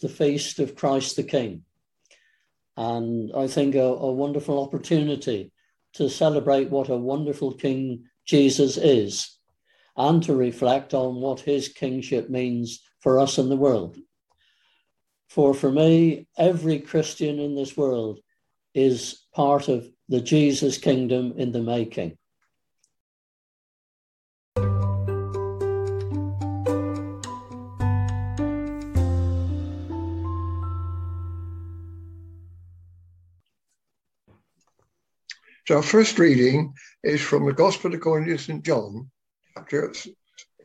the feast of Christ the King. And I think a, a wonderful opportunity to celebrate what a wonderful King Jesus is and to reflect on what his kingship means for us in the world. For for me, every Christian in this world is part of the Jesus kingdom in the making. So our first reading is from the Gospel according to St. John, chapter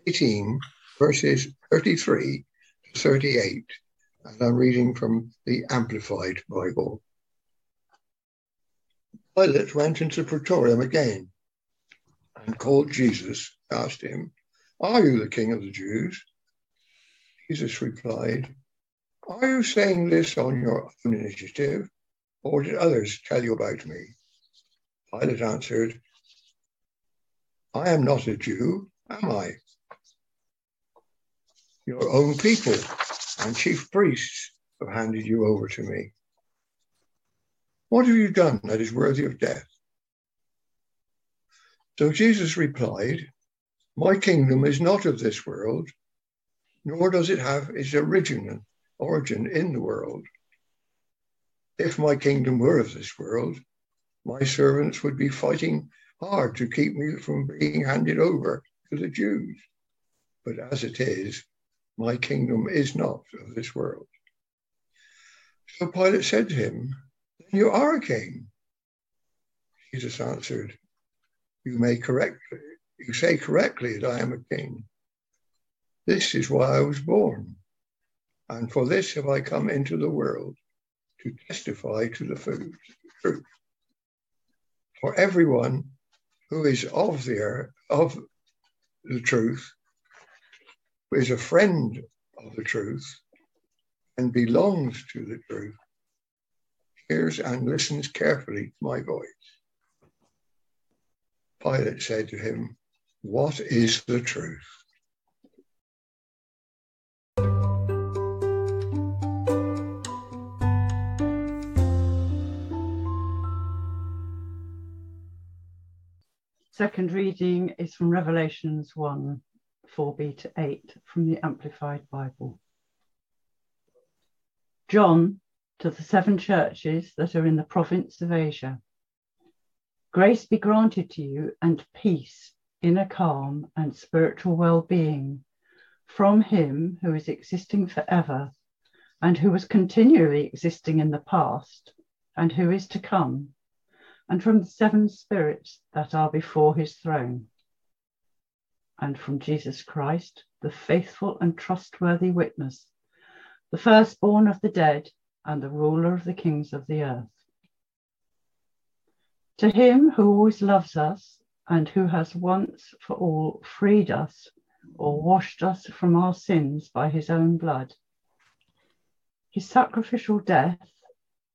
18, verses 33 to 38. And I'm reading from the Amplified Bible. Pilate went into the praetorium again and called Jesus, asked him, Are you the king of the Jews? Jesus replied, Are you saying this on your own initiative, or did others tell you about me? Pilate answered, I am not a Jew, am I? Your own people and chief priests have handed you over to me. What have you done that is worthy of death? So Jesus replied, My kingdom is not of this world, nor does it have its origin, origin in the world. If my kingdom were of this world, my servants would be fighting hard to keep me from being handed over to the Jews. But as it is, my kingdom is not of this world. So Pilate said to him, Then you are a king. Jesus answered, You may correctly, you say correctly that I am a king. This is why I was born, and for this have I come into the world to testify to the truth for everyone who is of the earth, of the truth, who is a friend of the truth and belongs to the truth, hears and listens carefully to my voice. Pilate said to him, What is the truth? Second reading is from Revelations 1 4b to 8 from the Amplified Bible. John to the seven churches that are in the province of Asia. Grace be granted to you and peace, inner calm, and spiritual well being from Him who is existing forever and who was continually existing in the past and who is to come and from the seven spirits that are before his throne, and from Jesus Christ, the faithful and trustworthy witness, the firstborn of the dead and the ruler of the kings of the earth. To him who always loves us and who has once for all freed us or washed us from our sins by his own blood. His sacrificial death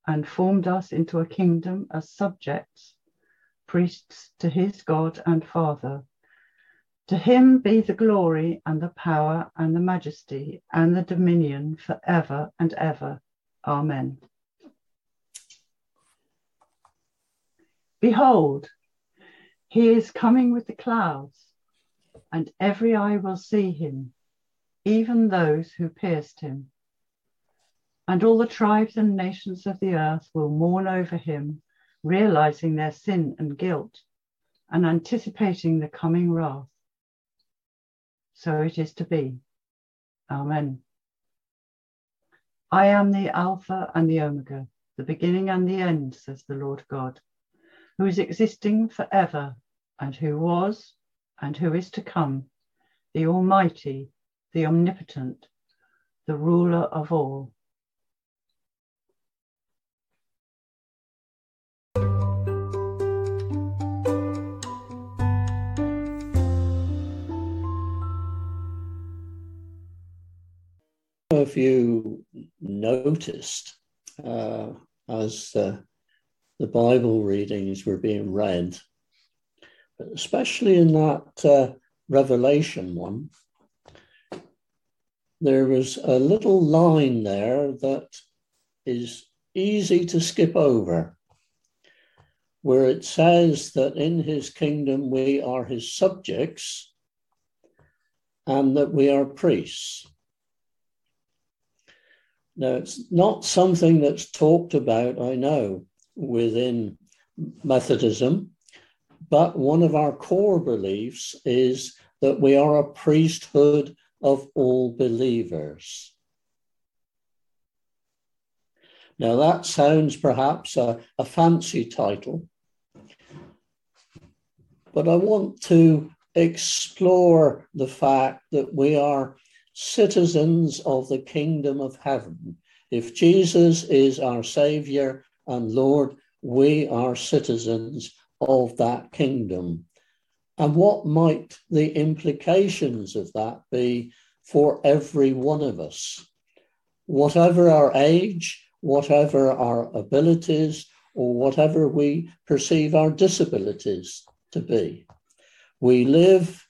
and formed us into a kingdom as subjects, priests to his God and Father. To him be the glory and the power and the majesty and the dominion for ever and ever. Amen. Behold, he is coming with the clouds, and every eye will see him, even those who pierced him and all the tribes and nations of the earth will mourn over him, realizing their sin and guilt and anticipating the coming wrath. So it is to be. Amen. I am the Alpha and the Omega, the beginning and the end, says the Lord God, who is existing forever and who was and who is to come, the Almighty, the Omnipotent, the ruler of all. If you noticed uh, as uh, the Bible readings were being read, especially in that uh, Revelation one, there was a little line there that is easy to skip over, where it says that in his kingdom we are his subjects and that we are priests. Now, it's not something that's talked about, I know, within Methodism, but one of our core beliefs is that we are a priesthood of all believers. Now, that sounds perhaps a, a fancy title, but I want to explore the fact that we are citizens of the kingdom of heaven. If Jesus is our Savior and Lord, we are citizens of that kingdom. And what might the implications of that be for every one of us? Whatever our age, whatever our abilities, or whatever we perceive our disabilities to be, we live,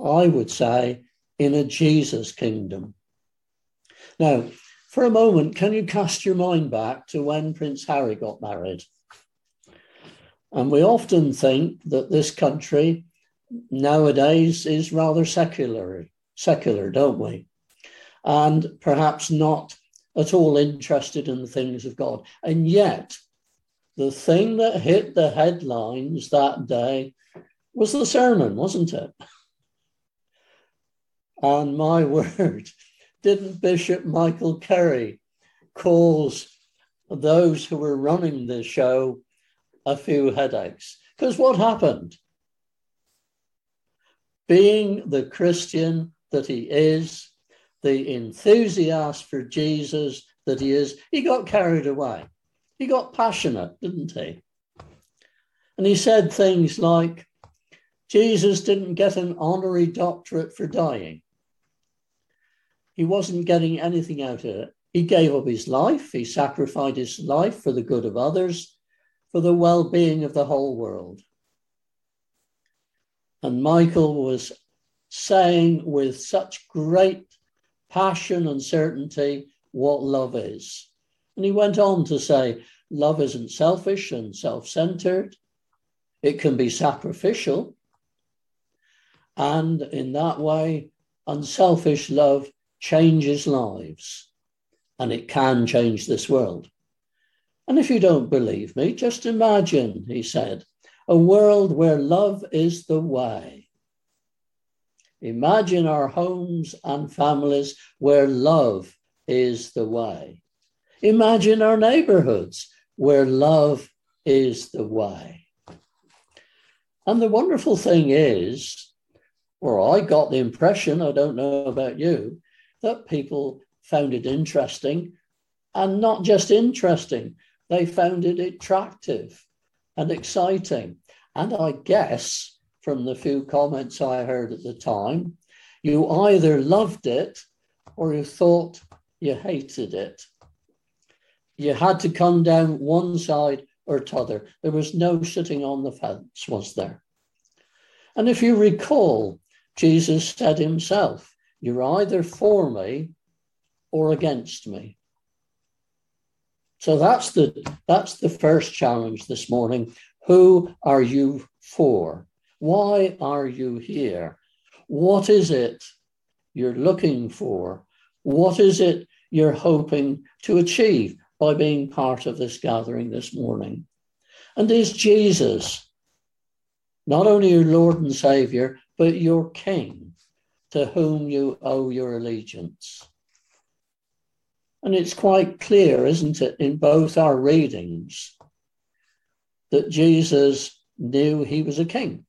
I would say, in a Jesus kingdom. Now, for a moment, can you cast your mind back to when Prince Harry got married? And we often think that this country nowadays is rather secular, secular, don't we? And perhaps not at all interested in the things of God. And yet, the thing that hit the headlines that day was the sermon, wasn't it? And my word, didn't Bishop Michael Curry cause those who were running the show a few headaches? Because what happened? Being the Christian that he is, the enthusiast for Jesus that he is, he got carried away. He got passionate, didn't he? And he said things like, Jesus didn't get an honorary doctorate for dying. He wasn't getting anything out of it. He gave up his life, he sacrificed his life for the good of others, for the well being of the whole world. And Michael was saying with such great passion and certainty what love is. And he went on to say, love isn't selfish and self centered, it can be sacrificial. And in that way, unselfish love changes lives and it can change this world. And if you don't believe me, just imagine, he said, a world where love is the way. Imagine our homes and families where love is the way. Imagine our neighborhoods where love is the way. And the wonderful thing is, or I got the impression, I don't know about you, that people found it interesting and not just interesting, they found it attractive and exciting. And I guess from the few comments I heard at the time, you either loved it or you thought you hated it. You had to come down one side or t'other. There was no sitting on the fence, was there? And if you recall, Jesus said himself, you're either for me or against me. So that's the that's the first challenge this morning. Who are you for? Why are you here? What is it you're looking for? What is it you're hoping to achieve by being part of this gathering this morning? And is Jesus not only your Lord and Savior, but your King? To whom you owe your allegiance. And it's quite clear, isn't it, in both our readings, that Jesus knew he was a king.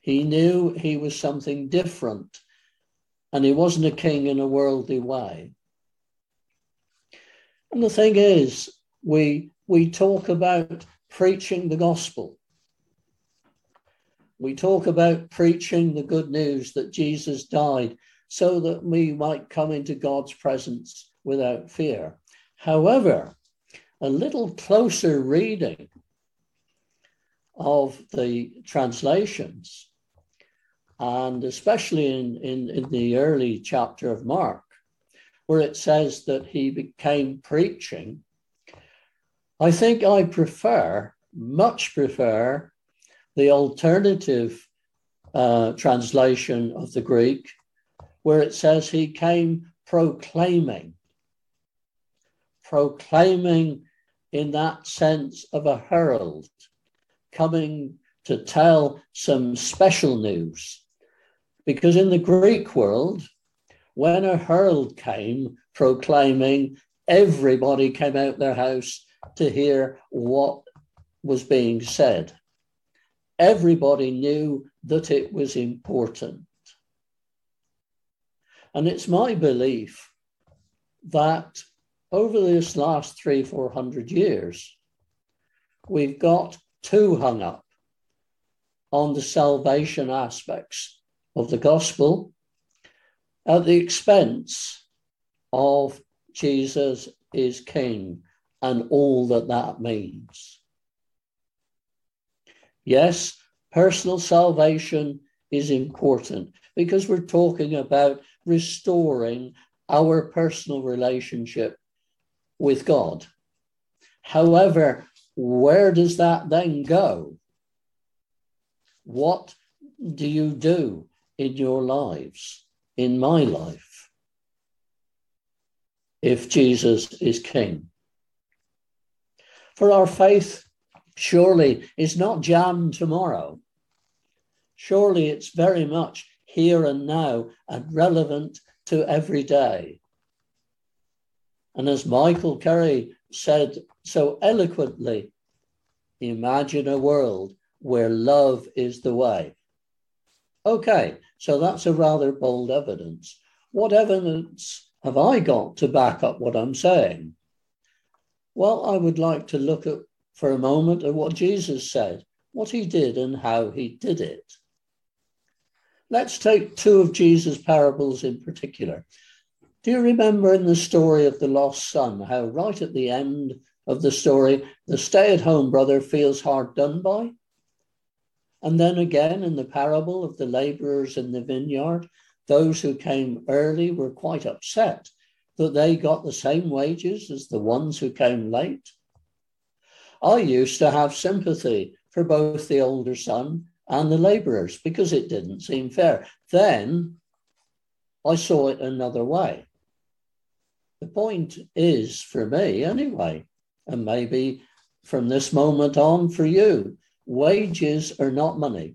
He knew he was something different, and he wasn't a king in a worldly way. And the thing is, we, we talk about preaching the gospel. We talk about preaching the good news that Jesus died so that we might come into God's presence without fear. However, a little closer reading of the translations and especially in, in, in the early chapter of Mark, where it says that he became preaching, I think I prefer, much prefer, the alternative uh, translation of the Greek, where it says he came proclaiming. Proclaiming in that sense of a herald, coming to tell some special news. Because in the Greek world, when a herald came proclaiming, everybody came out their house to hear what was being said. Everybody knew that it was important. And it's my belief that over this last three, four hundred years, we've got too hung up on the salvation aspects of the gospel at the expense of Jesus is King and all that that means. Yes, personal salvation is important because we're talking about restoring our personal relationship with God. However, where does that then go? What do you do in your lives, in my life, if Jesus is King? For our faith surely it's not jammed tomorrow. Surely it's very much here and now and relevant to every day. And as Michael Curry said so eloquently, imagine a world where love is the way. Okay, so that's a rather bold evidence. What evidence have I got to back up what I'm saying? Well, I would like to look at for a moment at what Jesus said, what he did and how he did it. Let's take two of Jesus' parables in particular. Do you remember in the story of the lost son how, right at the end of the story, the stay at home brother feels hard done by? And then again in the parable of the laborers in the vineyard, those who came early were quite upset that they got the same wages as the ones who came late. I used to have sympathy for both the older son and the laborers because it didn't seem fair. Then I saw it another way. The point is, for me anyway, and maybe from this moment on for you, wages are not money.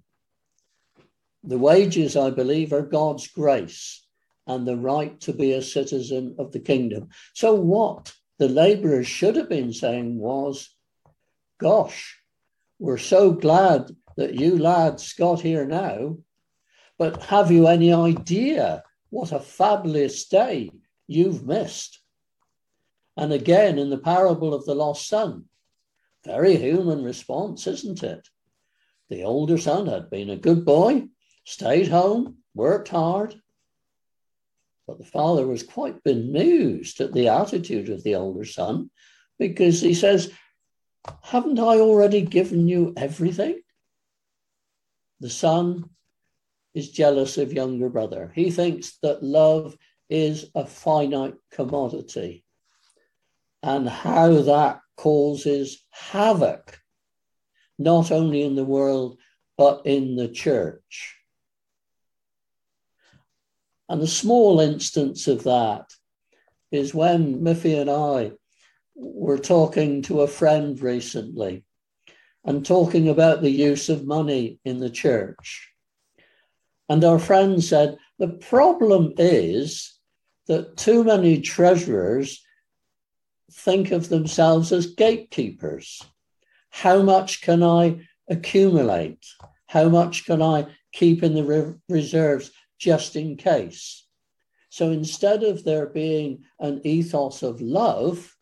The wages, I believe, are God's grace and the right to be a citizen of the kingdom. So, what the laborers should have been saying was, Gosh, we're so glad that you lads got here now, but have you any idea what a fabulous day you've missed? And again, in the parable of the lost son, very human response, isn't it? The older son had been a good boy, stayed home, worked hard, but the father was quite bemused at the attitude of the older son because he says, Haven't I already given you everything? The son is jealous of younger brother. He thinks that love is a finite commodity and how that causes havoc, not only in the world, but in the church. And a small instance of that is when Miffy and I were talking to a friend recently and talking about the use of money in the church. And our friend said, the problem is that too many treasurers think of themselves as gatekeepers. How much can I accumulate? How much can I keep in the re- reserves? just in case. So instead of there being an ethos of love,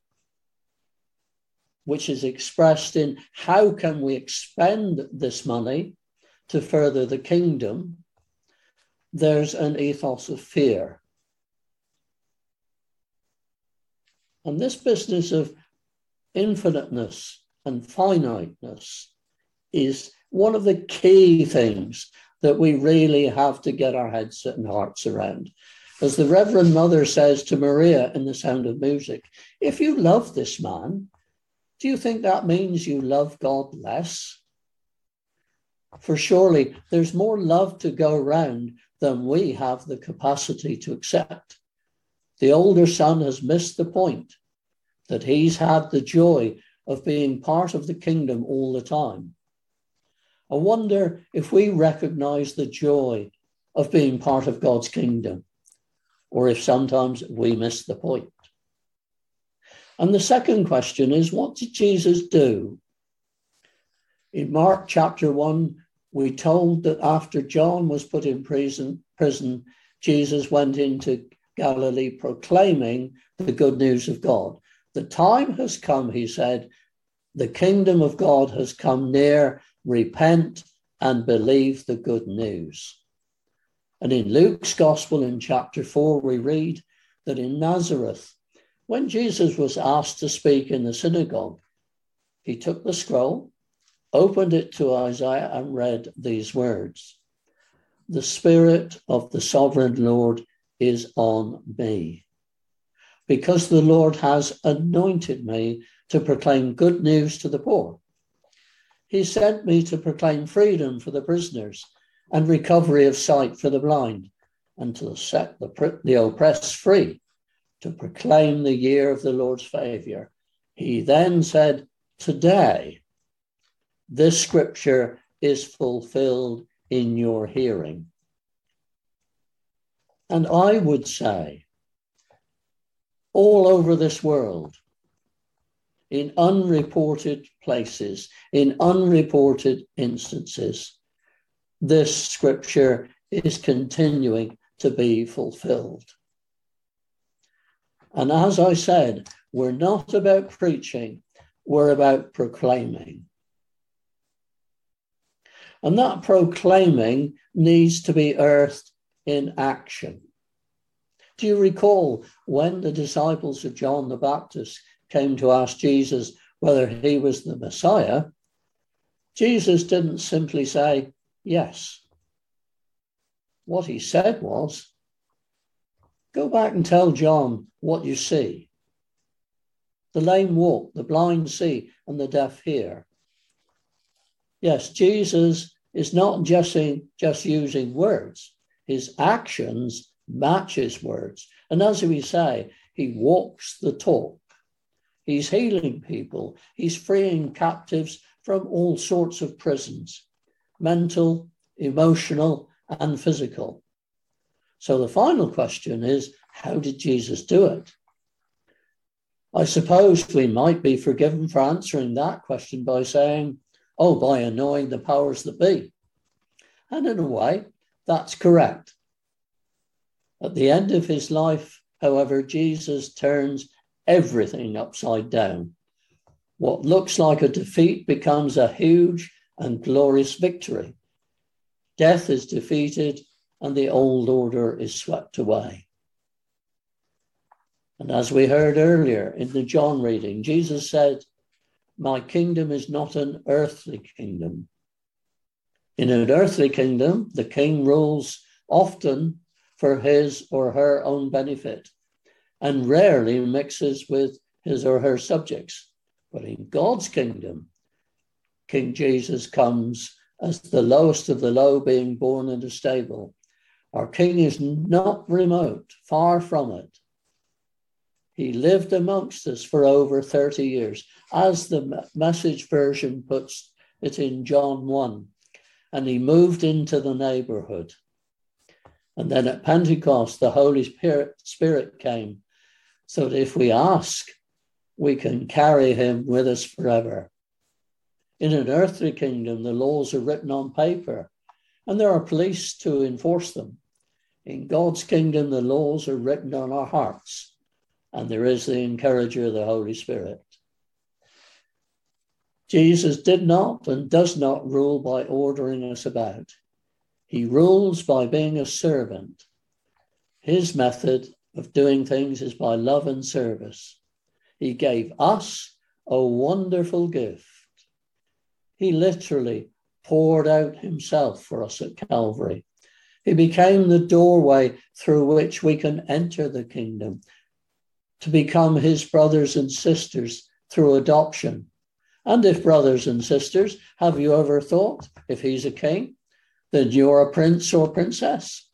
which is expressed in how can we expend this money to further the kingdom, there's an ethos of fear. And this business of infiniteness and finiteness is one of the key things that we really have to get our heads and hearts around. As the Reverend Mother says to Maria in The Sound of Music, if you love this man, do you think that means you love God less? For surely there's more love to go around than we have the capacity to accept. The older son has missed the point that he's had the joy of being part of the kingdom all the time. I wonder if we recognize the joy of being part of God's kingdom, or if sometimes we miss the point. And the second question is what did Jesus do? In Mark chapter 1, we told that after John was put in prison, prison, Jesus went into Galilee proclaiming the good news of God. The time has come, he said, the kingdom of God has come near. Repent and believe the good news. And in Luke's gospel in chapter 4, we read that in Nazareth, when Jesus was asked to speak in the synagogue, he took the scroll opened it to Isaiah and read these words The Spirit of the Sovereign Lord is on me, because the Lord has anointed me to proclaim good news to the poor. He sent me to proclaim freedom for the prisoners and recovery of sight for the blind, and to set the, the oppressed free, to proclaim the year of the Lord's favor. He then said, Today, this scripture is fulfilled in your hearing. And I would say, all over this world, in unreported places, in unreported instances, this scripture is continuing to be fulfilled. And as I said, we're not about preaching, we're about proclaiming. And that proclaiming needs to be earthed in action. Do you recall when the disciples of John the Baptist came to ask Jesus whether he was the Messiah? Jesus didn't simply say, Yes. What he said was, Go back and tell John what you see. The lame walk, the blind see, and the deaf hear. Yes, Jesus is not just, in, just using words. His actions match his words. And as we say, he walks the talk. He's healing people. He's freeing captives from all sorts of prisons, mental, emotional, and physical. So the final question is, how did Jesus do it? I suppose we might be forgiven for answering that question by saying, Oh, by annoying the powers that be. And in a way, that's correct. At the end of his life, however, Jesus turns everything upside down. What looks like a defeat becomes a huge and glorious victory. Death is defeated and the old order is swept away. And as we heard earlier in the John reading, Jesus said, my kingdom is not an earthly kingdom. In an earthly kingdom, the king rules often for his or her own benefit and rarely mixes with his or her subjects. But in God's kingdom, King Jesus comes as the lowest of the low, being born in a stable. Our king is not remote, far from it. He lived amongst us for over 30 years, as the message version puts it in John 1. And he moved into the neighborhood. And then at Pentecost, the Holy Spirit, came so that if we ask, we can carry him with us forever. In an earthly kingdom, the laws are written on paper and there are police to enforce them. In God's kingdom, the laws are written on our hearts and there is the encourager, the Holy Spirit. Jesus did not and does not rule by ordering us about. He rules by being a servant. His method of doing things is by love and service. He gave us a wonderful gift. He literally poured out himself for us at Calvary. He became the doorway through which we can enter the kingdom to become his brothers and sisters through adoption. And if brothers and sisters, have you ever thought if he's a king, then you're a prince or princess?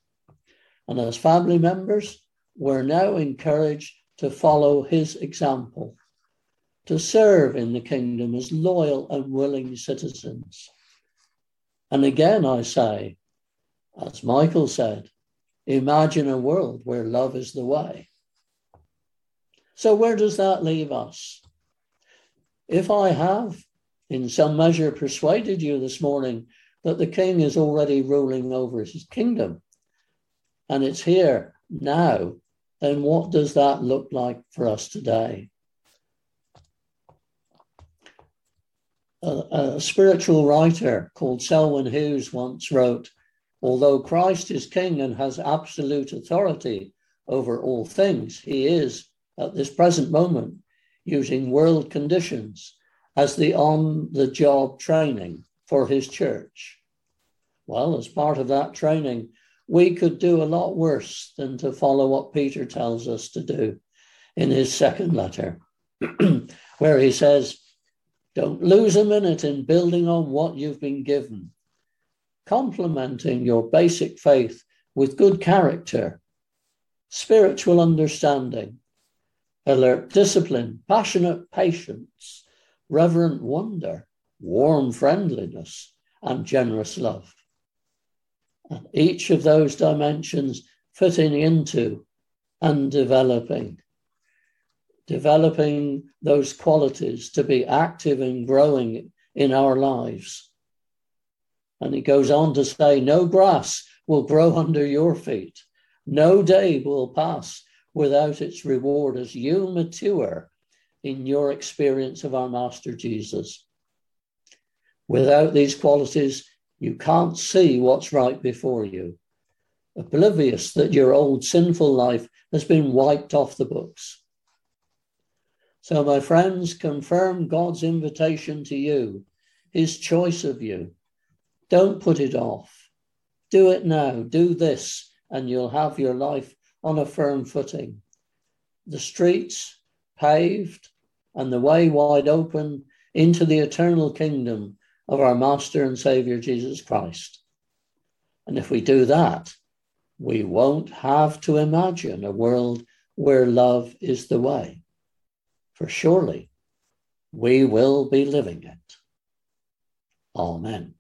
And as family members, we're now encouraged to follow his example, to serve in the kingdom as loyal and willing citizens. And again, I say, as Michael said, imagine a world where love is the way. So, where does that leave us? If I have, in some measure, persuaded you this morning that the king is already ruling over his kingdom and it's here now, then what does that look like for us today? A, spiritual writer called Selwyn Hughes once wrote Although Christ is king and has absolute authority over all things, he is at this present moment using world conditions as the on the job training for his church. Well, as part of that training, we could do a lot worse than to follow what Peter tells us to do in his second letter, where he says, Don't lose a minute in building on what you've been given, complementing your basic faith with good character, spiritual understanding, alert discipline, passionate patience, reverent wonder, warm friendliness, and generous love. And each of those dimensions fitting into and developing, developing those qualities to be active and growing in our lives. And he goes on to say, No grass will grow under your feet, no day will pass without its reward as you mature in your experience of our Master Jesus. Without these qualities, you can't see what's right before you, oblivious that your old sinful life has been wiped off the books. So, my friends, confirm God's invitation to you, his choice of you. Don't put it off. Do it now. Do this, and you'll have your life on a firm footing. The streets paved and the way wide open into the eternal kingdom of our Master and Savior Jesus Christ. And if we do that, we won't have to imagine a world where love is the way. For surely we will be living it. Amen.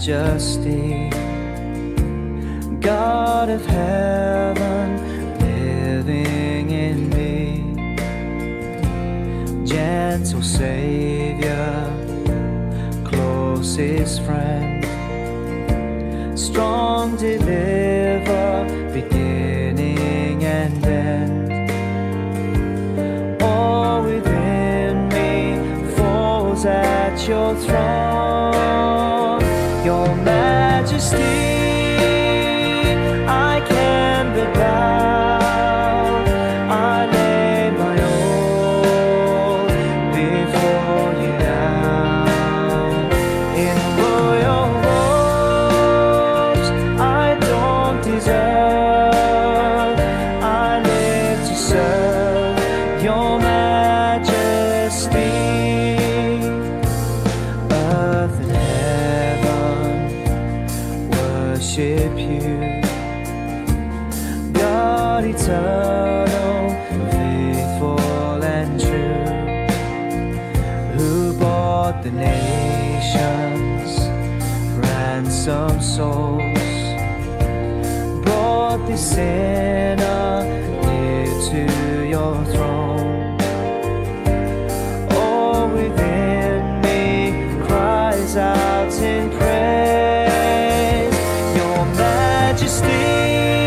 Majesty, God of heaven, living in me, gentle Savior, closest friend, strong deliver, beginning and end. All within me falls at your throne majesty. see.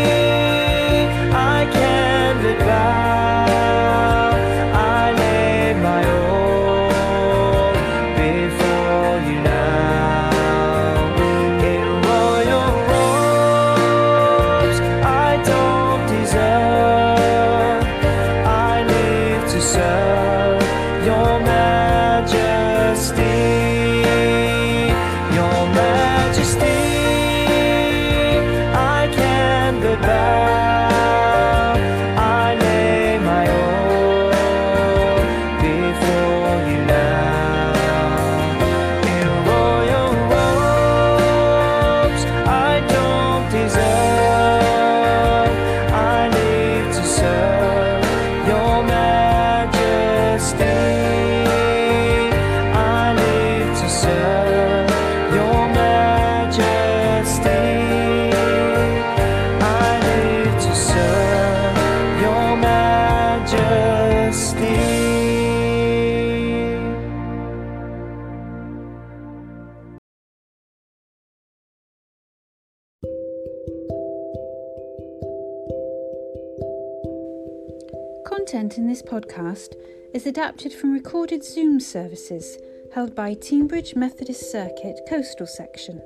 Podcast is adapted from recorded Zoom services held by Teambridge Methodist Circuit Coastal Section.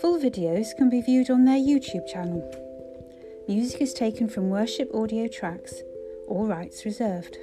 Full videos can be viewed on their YouTube channel. Music is taken from worship audio tracks, all rights reserved.